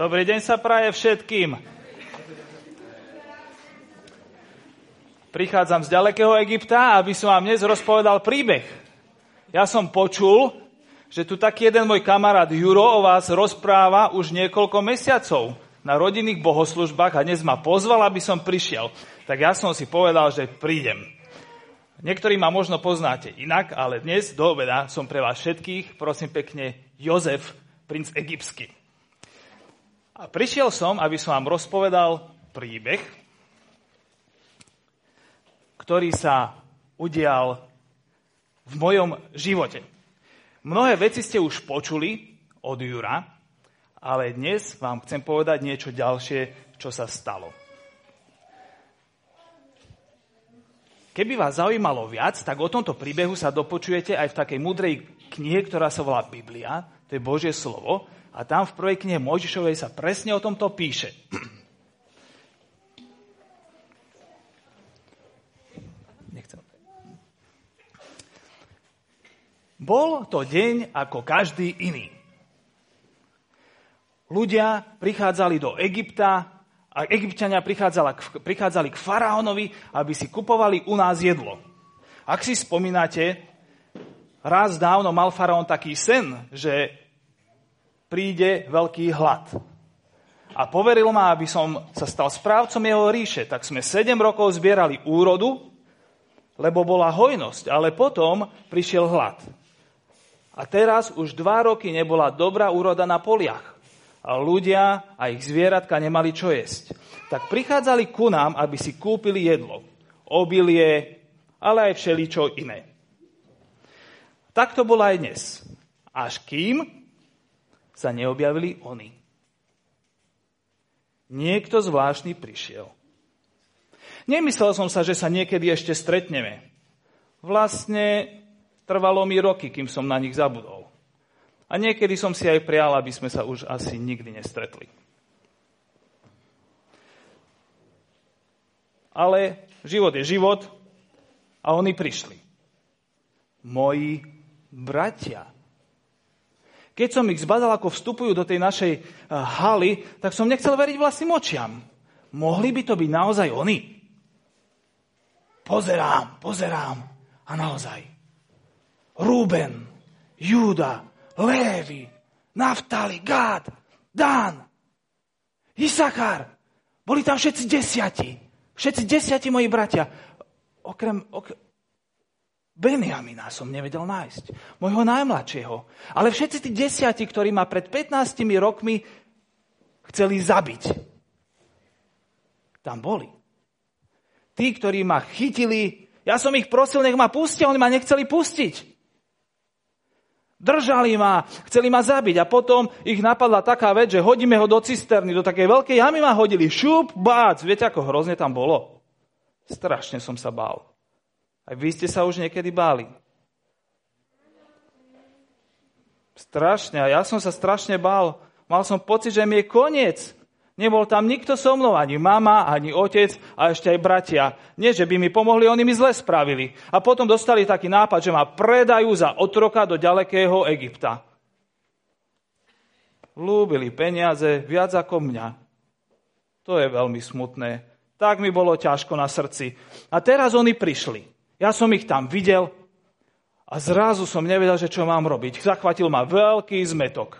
Dobrý deň sa praje všetkým. Prichádzam z ďalekého Egypta, aby som vám dnes rozpovedal príbeh. Ja som počul, že tu taký jeden môj kamarát Juro o vás rozpráva už niekoľko mesiacov na rodinných bohoslužbách a dnes ma pozval, aby som prišiel. Tak ja som si povedal, že prídem. Niektorí ma možno poznáte inak, ale dnes do obeda som pre vás všetkých, prosím pekne, Jozef, princ egyptský. A prišiel som, aby som vám rozpovedal príbeh, ktorý sa udial v mojom živote. Mnohé veci ste už počuli od Jura, ale dnes vám chcem povedať niečo ďalšie, čo sa stalo. Keby vás zaujímalo viac, tak o tomto príbehu sa dopočujete aj v takej mudrej knihe, ktorá sa volá Biblia, to je Božie slovo, a tam v prvej knihe Mojžišovej sa presne o tomto píše. Bol to deň ako každý iný. Ľudia prichádzali do Egypta a egyptiania prichádzali k faraónovi, aby si kupovali u nás jedlo. Ak si spomínate, raz dávno mal faraón taký sen, že príde veľký hlad. A poveril ma, aby som sa stal správcom jeho ríše. Tak sme 7 rokov zbierali úrodu, lebo bola hojnosť, ale potom prišiel hlad. A teraz už dva roky nebola dobrá úroda na poliach. A ľudia a ich zvieratka nemali čo jesť. Tak prichádzali ku nám, aby si kúpili jedlo. Obilie, ale aj všeličo iné. Tak to bolo aj dnes. Až kým sa neobjavili oni. Niekto zvláštny prišiel. Nemyslel som sa, že sa niekedy ešte stretneme. Vlastne Trvalo mi roky, kým som na nich zabudol. A niekedy som si aj prial, aby sme sa už asi nikdy nestretli. Ale život je život a oni prišli. Moji bratia. Keď som ich zbadal, ako vstupujú do tej našej eh, haly, tak som nechcel veriť vlastným očiam. Mohli by to byť naozaj oni? Pozerám, pozerám a naozaj. Rúben, Júda, Lévy, Naftali, Gád, Dán, Isachar. Boli tam všetci desiati. Všetci desiati moji bratia. Okrem, okrem Benjamina som nevedel nájsť. Mojho najmladšieho. Ale všetci tí desiati, ktorí ma pred 15 rokmi chceli zabiť. Tam boli. Tí, ktorí ma chytili, ja som ich prosil, nech ma pustia, oni ma nechceli pustiť. Držali ma, chceli ma zabiť a potom ich napadla taká vec, že hodíme ho do cisterny, do takej veľkej jamy ma hodili. Šup, bác. Viete, ako hrozne tam bolo? Strašne som sa bál. Aj vy ste sa už niekedy báli. Strašne. A ja som sa strašne bál. Mal som pocit, že mi je koniec. Nebol tam nikto so mnou, ani mama, ani otec a ešte aj bratia. Nie, že by mi pomohli, oni mi zle spravili. A potom dostali taký nápad, že ma predajú za otroka do ďalekého Egypta. Lúbili peniaze viac ako mňa. To je veľmi smutné. Tak mi bolo ťažko na srdci. A teraz oni prišli. Ja som ich tam videl a zrazu som nevedel, že čo mám robiť. Zachvatil ma veľký zmetok.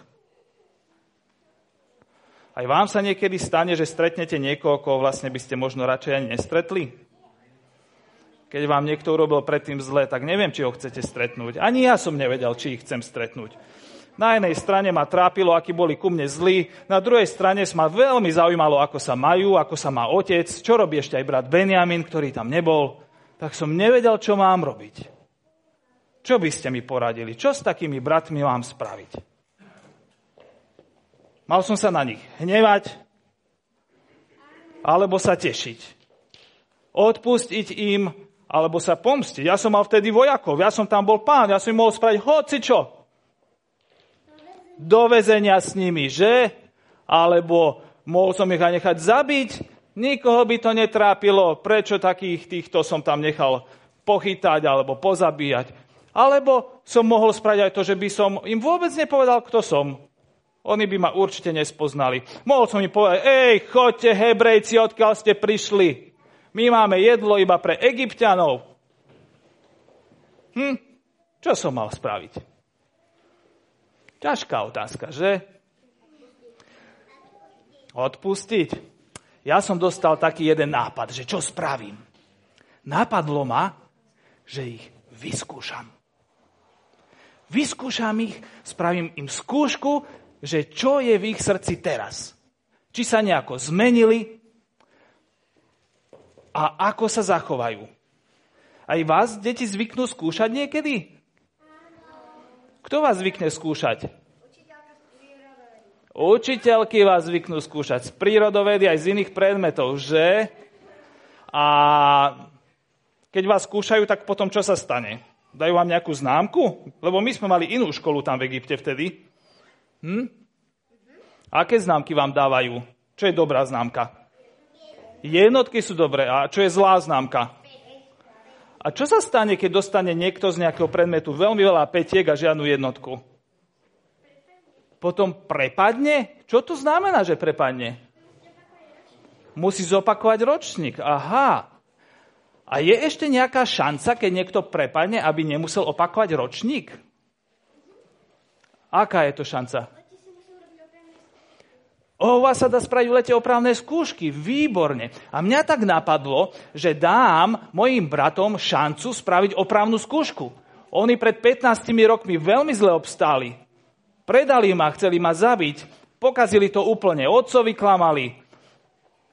Aj vám sa niekedy stane, že stretnete niekoho, koho vlastne by ste možno radšej ani nestretli? Keď vám niekto urobil predtým zle, tak neviem, či ho chcete stretnúť. Ani ja som nevedel, či ich chcem stretnúť. Na jednej strane ma trápilo, akí boli ku mne zlí, na druhej strane ma veľmi zaujímalo, ako sa majú, ako sa má otec, čo robí ešte aj brat Benjamin, ktorý tam nebol. Tak som nevedel, čo mám robiť. Čo by ste mi poradili? Čo s takými bratmi mám spraviť? Mal som sa na nich hnevať alebo sa tešiť. Odpustiť im alebo sa pomstiť. Ja som mal vtedy vojakov, ja som tam bol pán, ja som im mohol spraviť hoci čo. Do vezenia s nimi, že? Alebo mohol som ich aj nechať zabiť. Nikoho by to netrápilo, prečo takých týchto som tam nechal pochytať alebo pozabíjať. Alebo som mohol spraviť aj to, že by som im vôbec nepovedal, kto som Oni by ma určite nespoznali. Mohol som im povedať, ej, chodte hebrejci, odkiaľ ste prišli. My máme jedlo iba pre egyptianov. Hm, čo som mal spraviť? Ťažká otázka, že? Odpustiť. Ja som dostal taký jeden nápad, že čo spravím. Napadlo ma, že ich vyskúšam. Vyskúšam ich, spravím im skúšku, že čo je v ich srdci teraz. Či sa nejako zmenili a ako sa zachovajú. Aj vás deti zvyknú skúšať niekedy? Kto vás zvykne skúšať? Učiteľky vás zvyknú skúšať z prírodovedy aj z iných predmetov, že? A keď vás skúšajú, tak potom čo sa stane? Dajú vám nejakú známku? Lebo my sme mali inú školu tam v Egypte vtedy. Hm? Aké známky vám dávajú? Čo je dobrá známka? Jednotky sú dobré. A čo je zlá známka? A čo sa stane, keď dostane niekto z nejakého predmetu veľmi veľa petiek a žiadnu jednotku? Potom prepadne? Čo to znamená, že prepadne? Musí zopakovať ročník. Aha. A je ešte nejaká šanca, keď niekto prepadne, aby nemusel opakovať ročník? Aká je to šanca? O vás sa dá spraviť v lete opravné skúšky. Výborne. A mňa tak napadlo, že dám mojim bratom šancu spraviť opravnú skúšku. Oni pred 15 rokmi veľmi zle obstáli. Predali ma, chceli ma zabiť. Pokazili to úplne. Otcovi klamali.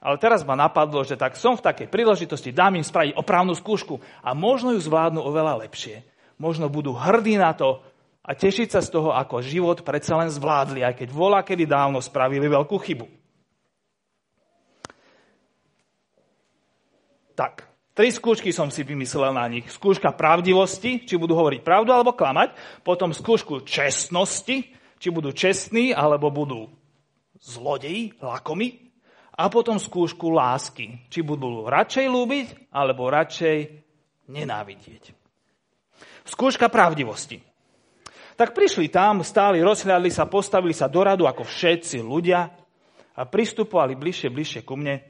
Ale teraz ma napadlo, že tak som v takej príležitosti, dám im spraviť opravnú skúšku a možno ju zvládnu oveľa lepšie. Možno budú hrdí na to, a tešiť sa z toho, ako život predsa len zvládli, aj keď volá, kedy dávno spravili veľkú chybu. Tak, tri skúšky som si vymyslel na nich. Skúška pravdivosti, či budú hovoriť pravdu alebo klamať. Potom skúšku čestnosti, či budú čestní alebo budú zlodeji, lakomi. A potom skúšku lásky, či budú radšej lúbiť alebo radšej nenávidieť. Skúška pravdivosti. Tak prišli tam, stáli, rozhľadli sa, postavili sa do radu ako všetci ľudia a pristupovali bližšie, bližšie ku mne,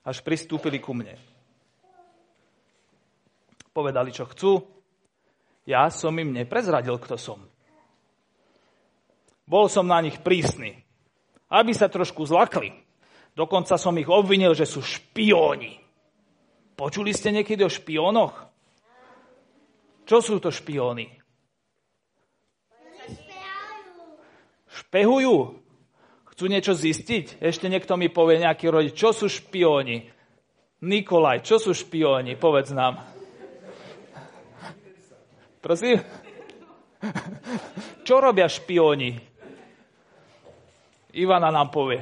až pristúpili ku mne. Povedali, čo chcú. Ja som im neprezradil, kto som. Bol som na nich prísny, aby sa trošku zlakli. Dokonca som ich obvinil, že sú špióni. Počuli ste niekedy o špiónoch? Čo sú to špióny? Špehujú. Chcú niečo zistiť? Ešte niekto mi povie, nejaký rodič, čo sú špióni? Nikolaj, čo sú špióni? Povedz nám. Prosím? Čo robia špióni? Ivana nám povie.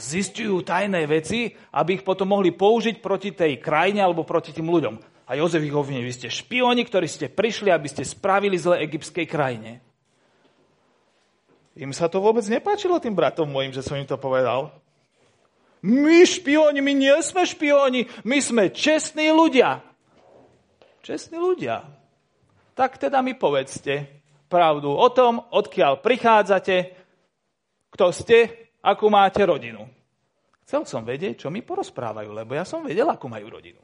Zistujú tajné veci, aby ich potom mohli použiť proti tej krajine alebo proti tým ľuďom. A Jozef ich obvinie, vy ste špioni, ktorí ste prišli, aby ste spravili zle egyptskej krajine. Im sa to vôbec nepáčilo tým bratom mojim, že som im to povedal. My špioni, my nie sme špioni, my sme čestní ľudia. Čestní ľudia. Tak teda mi povedzte pravdu o tom, odkiaľ prichádzate, kto ste, akú máte rodinu. Chcel som vedieť, čo mi porozprávajú, lebo ja som vedel, akú majú rodinu.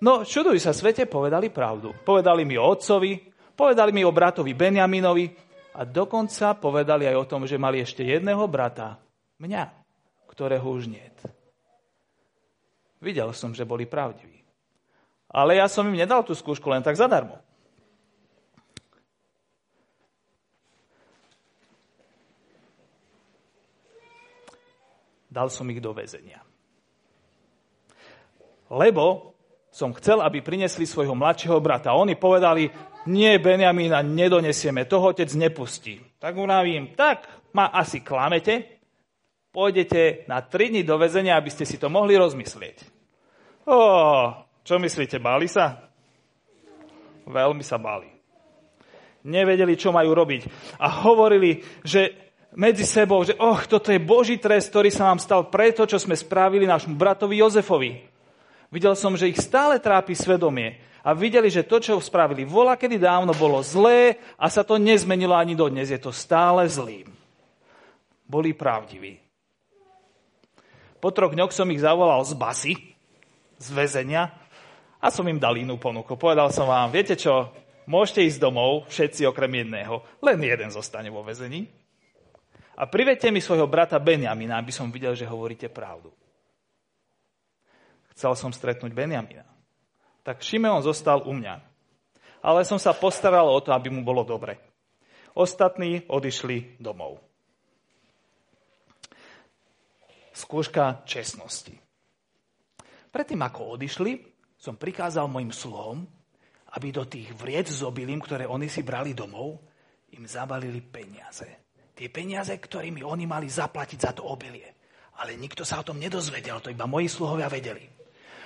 No, čuduj sa svete, povedali pravdu. Povedali mi o otcovi, povedali mi o bratovi Benjaminovi a dokonca povedali aj o tom, že mali ešte jedného brata, mňa, ktorého už niet. Videl som, že boli pravdiví. Ale ja som im nedal tú skúšku len tak zadarmo. Dal som ich do väzenia. Lebo som chcel, aby prinesli svojho mladšieho brata. Oni povedali, nie, Benjamína nedonesieme, toho otec nepustí. Tak uravím, tak ma asi klamete, pôjdete na tri dní do väzenia, aby ste si to mohli rozmyslieť. Ó, čo myslíte, báli sa? Veľmi sa báli. Nevedeli, čo majú robiť. A hovorili, že medzi sebou, že oh, toto je Boží trest, ktorý sa nám stal preto, čo sme spravili nášmu bratovi Jozefovi. Videl som, že ich stále trápi svedomie a videli, že to, čo spravili vola, kedy dávno bolo zlé a sa to nezmenilo ani dodnes. Je to stále zlým. Boli pravdiví. Po troch dňoch som ich zavolal z basy, z väzenia a som im dal inú ponuku. Povedal som vám, viete čo, môžete ísť domov, všetci okrem jedného, len jeden zostane vo väzení. A privedte mi svojho brata Benjamina, aby som videl, že hovoríte pravdu. Chcel som stretnúť Benjamina tak Šimeon zostal u mňa. Ale som sa postaral o to, aby mu bolo dobre. Ostatní odišli domov. Skúška čestnosti. Predtým, ako odišli, som prikázal mojim sluhom, aby do tých vriec s obilím, ktoré oni si brali domov, im zabalili peniaze. Tie peniaze, ktorými oni mali zaplatiť za to obilie. Ale nikto sa o tom nedozvedel, to iba moji sluhovia vedeli.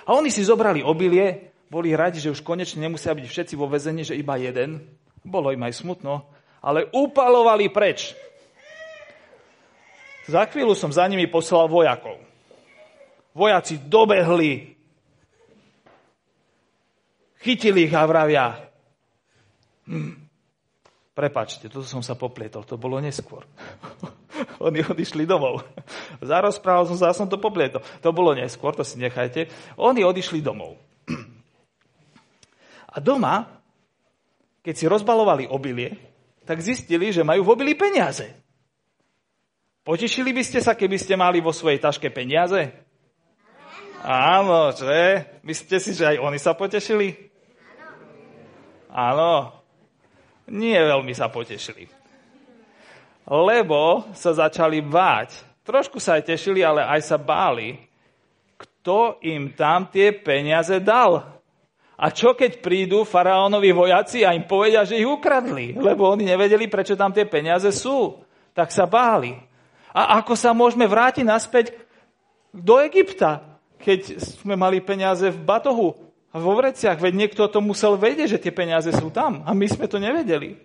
A oni si zobrali obilie boli radi, že už konečne nemusia byť všetci vo väzení, že iba jeden. Bolo im aj smutno, ale upalovali preč. Za chvíľu som za nimi poslal vojakov. Vojaci dobehli, chytili ich a vravia. Hm, prepačte, toto som sa poplietol, to bolo neskôr. Oni odišli domov. Zarozprával som sa, som to poplietol. To bolo neskôr, to si nechajte. Oni odišli domov. A doma, keď si rozbalovali obilie, tak zistili, že majú v obili peniaze. Potešili by ste sa, keby ste mali vo svojej taške peniaze? Áno, že? Myslíte si, že aj oni sa potešili? Áno. Nie veľmi sa potešili. Lebo sa začali báť. Trošku sa aj tešili, ale aj sa báli. Kto im tam tie peniaze dal? A čo keď prídu faraónovi vojaci a im povedia, že ich ukradli, lebo oni nevedeli, prečo tam tie peniaze sú. Tak sa báli. A ako sa môžeme vrátiť naspäť do Egypta, keď sme mali peniaze v batohu a vo vreciach, veď niekto to musel vedieť, že tie peniaze sú tam a my sme to nevedeli.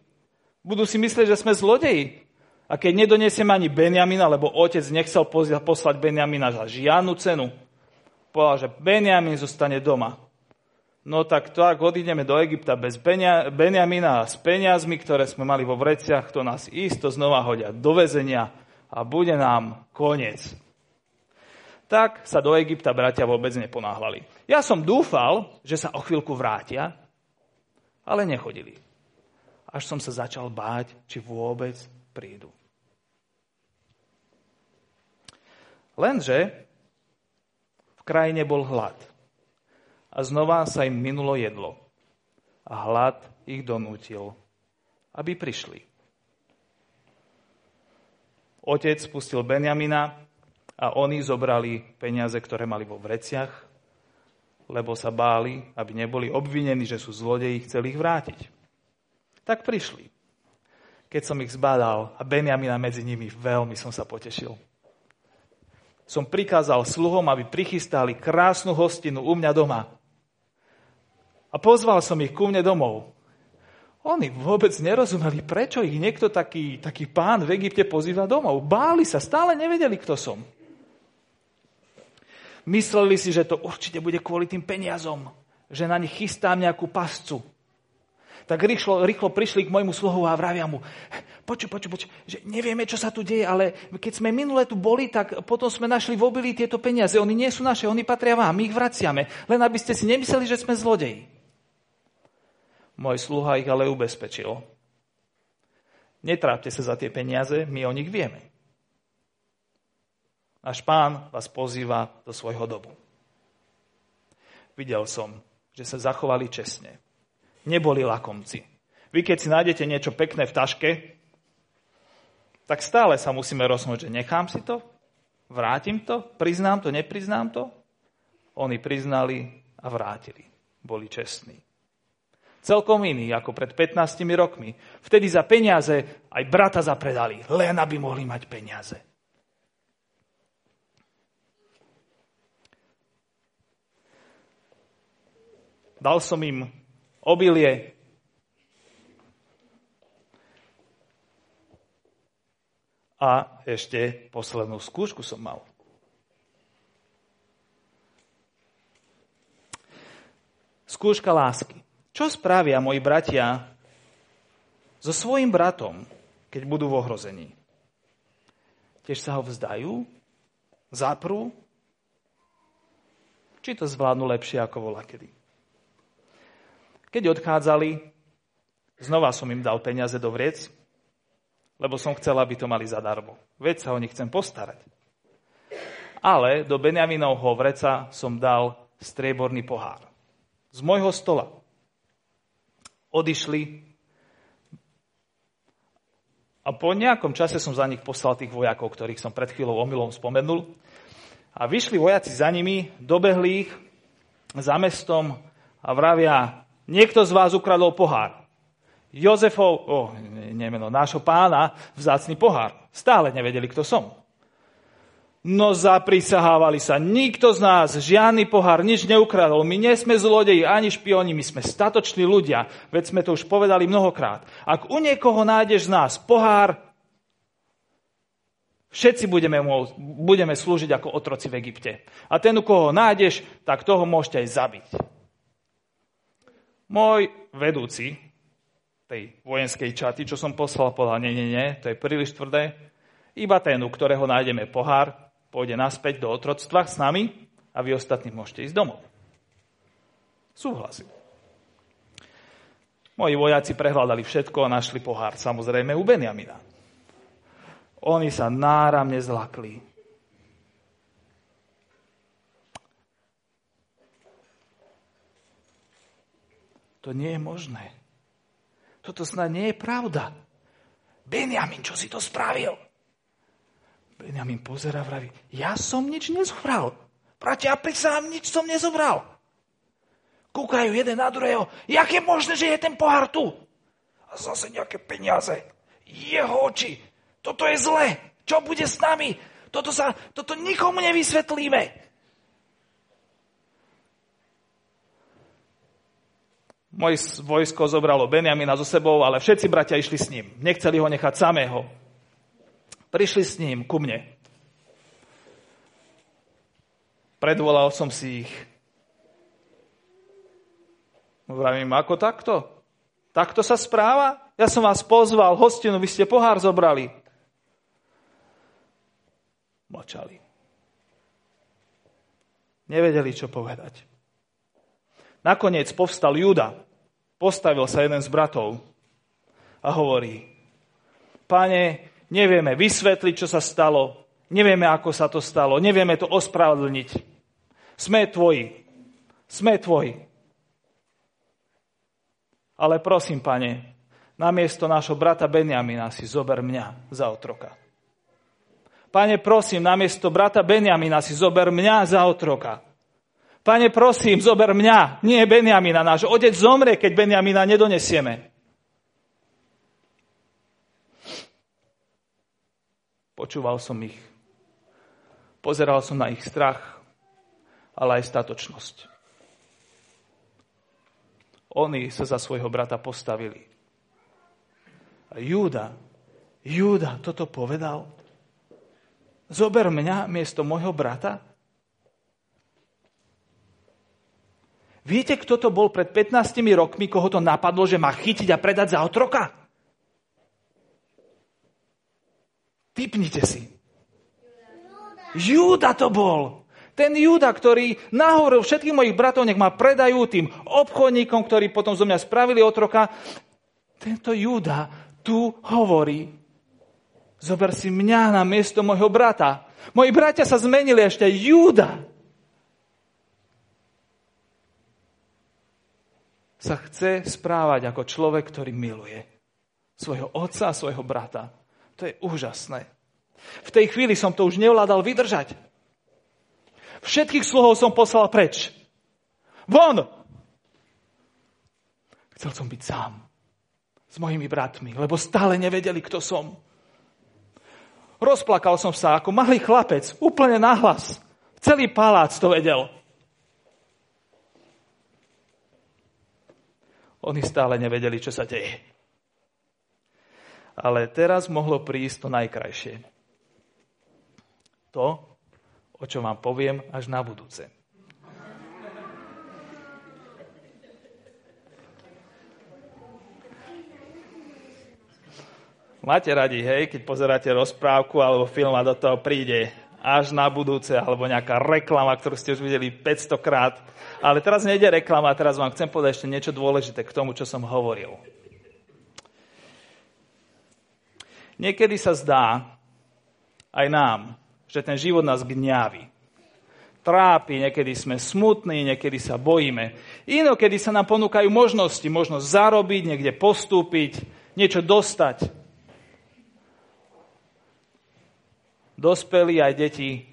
Budú si myslieť, že sme zlodeji. A keď nedoniesieme ani Benjamina, lebo otec nechcel poslať Benjamina za žiadnu cenu, povedal, že Benjamin zostane doma. No tak to, ak odídeme do Egypta bez Benjamina a s peniazmi, ktoré sme mali vo vreciach, to nás isto znova hodia do väzenia a bude nám koniec. Tak sa do Egypta bratia vôbec neponáhľali. Ja som dúfal, že sa o chvíľku vrátia, ale nechodili. Až som sa začal báť, či vôbec prídu. Lenže v krajine bol hlad a znova sa im minulo jedlo. A hlad ich donútil, aby prišli. Otec spustil Benjamina a oni zobrali peniaze, ktoré mali vo vreciach, lebo sa báli, aby neboli obvinení, že sú zlodeji, chceli ich vrátiť. Tak prišli. Keď som ich zbadal a Benjamina medzi nimi, veľmi som sa potešil. Som prikázal sluhom, aby prichystali krásnu hostinu u mňa doma a pozval som ich ku mne domov. Oni vôbec nerozumeli, prečo ich niekto taký, taký pán v Egypte pozýva domov. Báli sa, stále nevedeli, kto som. Mysleli si, že to určite bude kvôli tým peniazom, že na nich chystám nejakú pascu. Tak rýchlo, rýchlo prišli k môjmu sluhu a vravia mu, počuj, počuj, počuj, že nevieme, čo sa tu deje, ale keď sme minule tu boli, tak potom sme našli v obili tieto peniaze. Oni nie sú naše, oni patria vám, my ich vraciame. Len aby ste si nemysleli, že sme zlodeji. Môj sluha ich ale ubezpečil. Netrápte sa za tie peniaze, my o nich vieme. Náš pán vás pozýva do svojho domu. Videl som, že sa zachovali čestne. Neboli lakomci. Vy keď si nájdete niečo pekné v taške, tak stále sa musíme rozhodnúť, že nechám si to, vrátim to, priznám to, nepriznám to. Oni priznali a vrátili. Boli čestní. Celkom iný ako pred 15 rokmi. Vtedy za peniaze aj brata zapredali, len aby mohli mať peniaze. Dal som im obilie, a ešte poslednú skúšku som mal. Skúška lásky. Čo spravia moji bratia so svojim bratom, keď budú v ohrození? Tiež sa ho vzdajú? Zaprú? Či to zvládnu lepšie ako vola kedy? Keď odchádzali, znova som im dal peniaze do vriec, lebo som chcel, aby to mali zadarmo. Veď sa o nich chcem postarať. Ale do Benjaminovho vreca som dal strieborný pohár. Z môjho stola. Odišli a po nejakom čase som za nich poslal tých vojakov, ktorých som pred chvíľou omylom spomenul. A vyšli vojaci za nimi, dobehli ich za mestom a vravia, niekto z vás ukradol pohár. Jozefov, oh, nemeno, nášho pána, vzácný pohár. Stále nevedeli, kto som. No zaprisahávali sa, nikto z nás, žiadny pohár, nič neukradol. My nie sme zlodeji, ani špioni, my sme statoční ľudia. Veď sme to už povedali mnohokrát. Ak u niekoho nájdeš z nás pohár, všetci budeme, môcť, budeme slúžiť ako otroci v Egypte. A ten, u koho nájdeš, tak toho môžete aj zabiť. Môj vedúci, tej vojenskej čaty, čo som poslal, povedal, nie, nie, nie, to je príliš tvrdé. Iba ten, u ktorého nájdeme pohár, pôjde naspäť do otroctva s nami a vy ostatní môžete ísť domov. Súhlasím. Moji vojaci prehľadali všetko a našli pohár, samozrejme u Benjamina. Oni sa náramne zlakli. To nie je možné. Toto snad nie je pravda. Benjamin, čo si to spravil? Benjamin pozera vraví, ja som nič nezobral. Bratia, prisahám, nič som nezobral. Kúkajú jeden na druhého, jak je možné, že je ten pohár tu? A zase nejaké peniaze. Jeho oči. Toto je zle. Čo bude s nami? Toto, sa, toto nikomu nevysvetlíme. Moje vojsko zobralo Benjamina so sebou, ale všetci bratia išli s ním. Nechceli ho nechať samého. Prišli s ním ku mne. Predvolal som si ich. Vravím, ako takto? Takto sa správa? Ja som vás pozval, hostinu, vy ste pohár zobrali. Mlčali. Nevedeli, čo povedať. Nakoniec povstal Juda, postavil sa jeden z bratov a hovorí, Pane, nevieme vysvetliť, čo sa stalo, nevieme, ako sa to stalo, nevieme to ospravedlniť. Sme tvoji, sme tvoji. Ale prosím, pane, namiesto nášho brata Benjamina si zober mňa za otroka. Pane, prosím, namiesto brata Benjamina si zober mňa za otroka. Pane, prosím, zober mňa, nie Benjamina. Náš otec zomrie, keď Benjamina nedonesieme. Počúval som ich. Pozeral som na ich strach, ale aj statočnosť. Oni sa za svojho brata postavili. A Júda, Júda toto povedal. Zober mňa miesto môjho brata? Viete, kto to bol pred 15 rokmi, koho to napadlo, že má chytiť a predať za otroka? Typnite si. Júda to bol. Ten Júda, ktorý nahovoril všetkých mojich bratov, nech ma predajú tým obchodníkom, ktorí potom zo mňa spravili otroka. Tento Júda tu hovorí, zober si mňa na miesto môjho brata. Moji bratia sa zmenili ešte Júda sa chce správať ako človek, ktorý miluje svojho otca a svojho brata. To je úžasné. V tej chvíli som to už nevládal vydržať. Všetkých sluhov som poslal preč. Von! Chcel som byť sám s mojimi bratmi, lebo stále nevedeli, kto som. Rozplakal som sa ako malý chlapec, úplne nahlas. Celý palác to vedel. Oni stále nevedeli, čo sa deje. Ale teraz mohlo prísť to najkrajšie. To, o čo vám poviem až na budúce. Máte radi, hej, keď pozeráte rozprávku alebo film a do toho príde až na budúce, alebo nejaká reklama, ktorú ste už videli 500 krát. Ale teraz nejde reklama, teraz vám chcem povedať ešte niečo dôležité k tomu, čo som hovoril. Niekedy sa zdá aj nám, že ten život nás gňaví. Trápi, niekedy sme smutní, niekedy sa bojíme. Inokedy sa nám ponúkajú možnosti, možnosť zarobiť, niekde postúpiť, niečo dostať. Dospelí aj deti.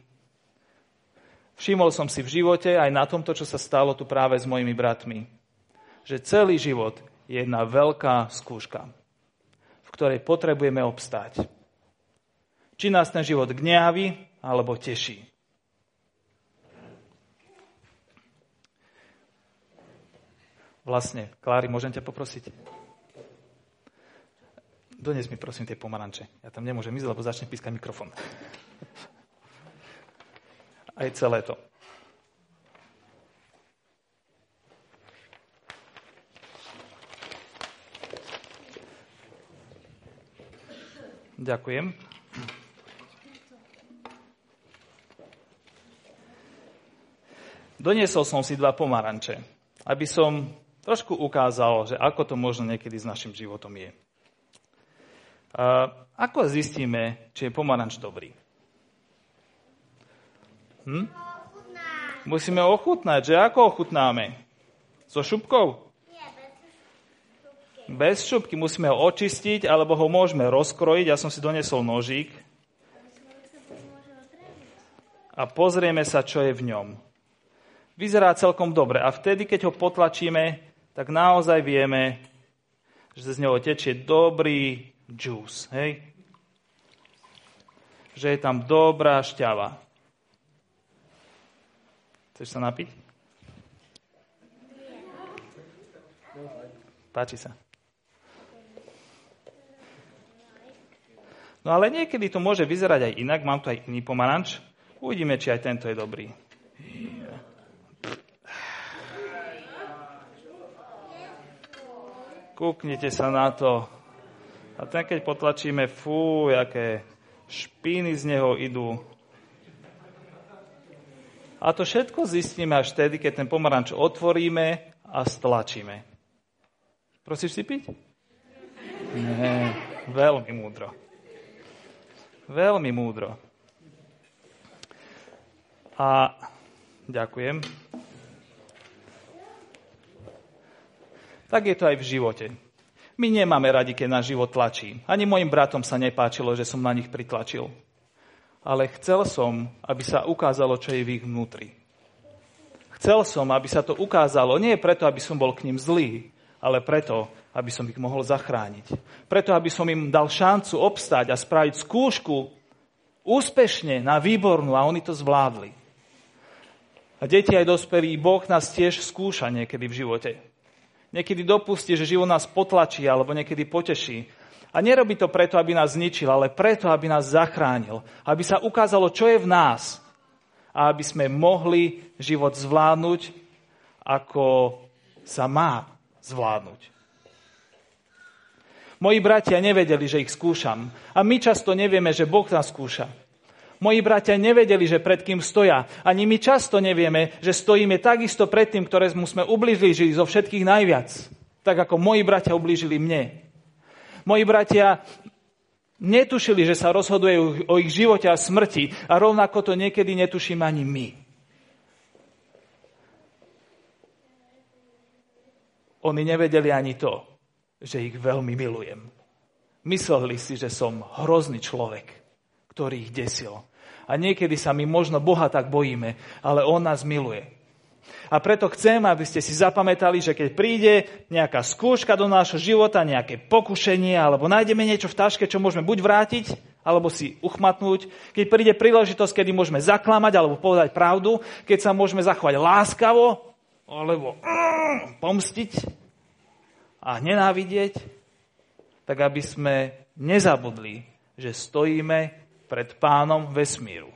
Všimol som si v živote, aj na tomto, čo sa stalo tu práve s mojimi bratmi, že celý život je jedna veľká skúška, v ktorej potrebujeme obstáť. Či nás ten život gňávi, alebo teší. Vlastne, Klári, môžem ťa poprosiť? Dones mi prosím tie pomaranče. Ja tam nemôžem ísť, lebo začne pískať mikrofón aj celé to. Ďakujem. Doniesol som si dva pomaranče, aby som trošku ukázal, že ako to možno niekedy s našim životom je. Ako zistíme, či je pomaranč dobrý? Hm? Musíme ochutnať, že ako ochutnáme? So šupkou? bez šupky. Musíme ho očistiť, alebo ho môžeme rozkrojiť. Ja som si donesol nožík. A pozrieme sa, čo je v ňom. Vyzerá celkom dobre. A vtedy, keď ho potlačíme, tak naozaj vieme, že z neho tečie dobrý džús. Hej? Že je tam dobrá šťava. Chceš sa napiť? Páči sa. No ale niekedy to môže vyzerať aj inak. Mám tu aj iný pomaranč. Uvidíme, či aj tento je dobrý. Kúknite sa na to. A ten, keď potlačíme, fú, aké špíny z neho idú. A to všetko zistíme až vtedy, keď ten pomaranč otvoríme a stlačíme. Prosíš si piť? Nie, veľmi múdro. Veľmi múdro. A ďakujem. Tak je to aj v živote. My nemáme radi, keď náš život tlačí. Ani mojim bratom sa nepáčilo, že som na nich pritlačil ale chcel som, aby sa ukázalo, čo je v ich vnútri. Chcel som, aby sa to ukázalo, nie preto, aby som bol k ním zlý, ale preto, aby som ich mohol zachrániť. Preto, aby som im dal šancu obstať a spraviť skúšku úspešne na výbornú a oni to zvládli. A deti aj dospelí, Boh nás tiež skúša niekedy v živote. Niekedy dopustí, že život nás potlačí alebo niekedy poteší. A nerobí to preto, aby nás zničil, ale preto, aby nás zachránil. Aby sa ukázalo, čo je v nás. A aby sme mohli život zvládnuť, ako sa má zvládnuť. Moji bratia nevedeli, že ich skúšam. A my často nevieme, že Boh nás skúša. Moji bratia nevedeli, že pred kým stoja. Ani my často nevieme, že stojíme takisto pred tým, ktorému sme ublížili zo všetkých najviac. Tak ako moji bratia ublížili mne. Moji bratia netušili, že sa rozhoduje o ich živote a smrti a rovnako to niekedy netušíme ani my. Oni nevedeli ani to, že ich veľmi milujem. Mysleli si, že som hrozný človek, ktorý ich desil. A niekedy sa my možno Boha tak bojíme, ale On nás miluje. A preto chcem, aby ste si zapamätali, že keď príde nejaká skúška do nášho života, nejaké pokušenie, alebo nájdeme niečo v taške, čo môžeme buď vrátiť, alebo si uchmatnúť, keď príde príležitosť, kedy môžeme zaklamať alebo povedať pravdu, keď sa môžeme zachovať láskavo, alebo mm, pomstiť a nenávidieť, tak aby sme nezabudli, že stojíme pred pánom vesmíru,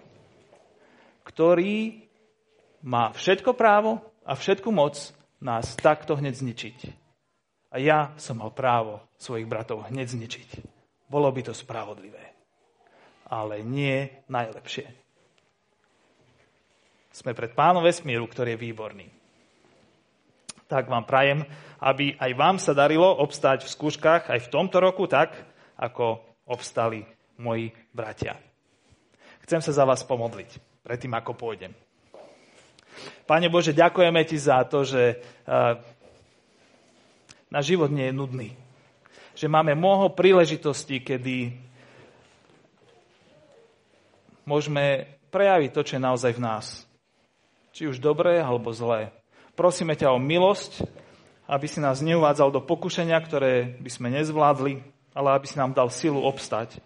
ktorý má všetko právo a všetku moc nás takto hneď zničiť. A ja som mal právo svojich bratov hneď zničiť. bolo by to spravodlivé. Ale nie najlepšie. Sme pred pánom vesmíru, ktorý je výborný. Tak vám prajem, aby aj vám sa darilo obstáť v skúškach aj v tomto roku tak, ako obstali moji bratia. Chcem sa za vás pomodliť, predtým ako pôjdem. Pane Bože, ďakujeme Ti za to, že uh, náš život nie je nudný. Že máme mnoho príležitostí, kedy môžeme prejaviť to, čo je naozaj v nás. Či už dobré, alebo zlé. Prosíme ťa o milosť, aby si nás neuvádzal do pokušenia, ktoré by sme nezvládli, ale aby si nám dal silu obstať.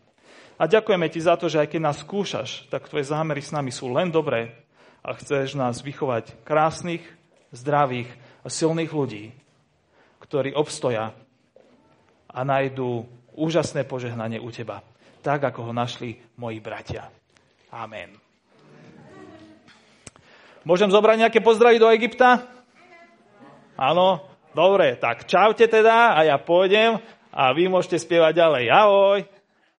A ďakujeme ti za to, že aj keď nás skúšaš, tak tvoje zámery s nami sú len dobré a chceš nás vychovať krásnych, zdravých a silných ľudí, ktorí obstoja a nájdú úžasné požehnanie u teba, tak ako ho našli moji bratia. Amen. Môžem zobrať nejaké pozdravy do Egypta? Áno? Dobre, tak čaute teda a ja pôjdem a vy môžete spievať ďalej. Ahoj!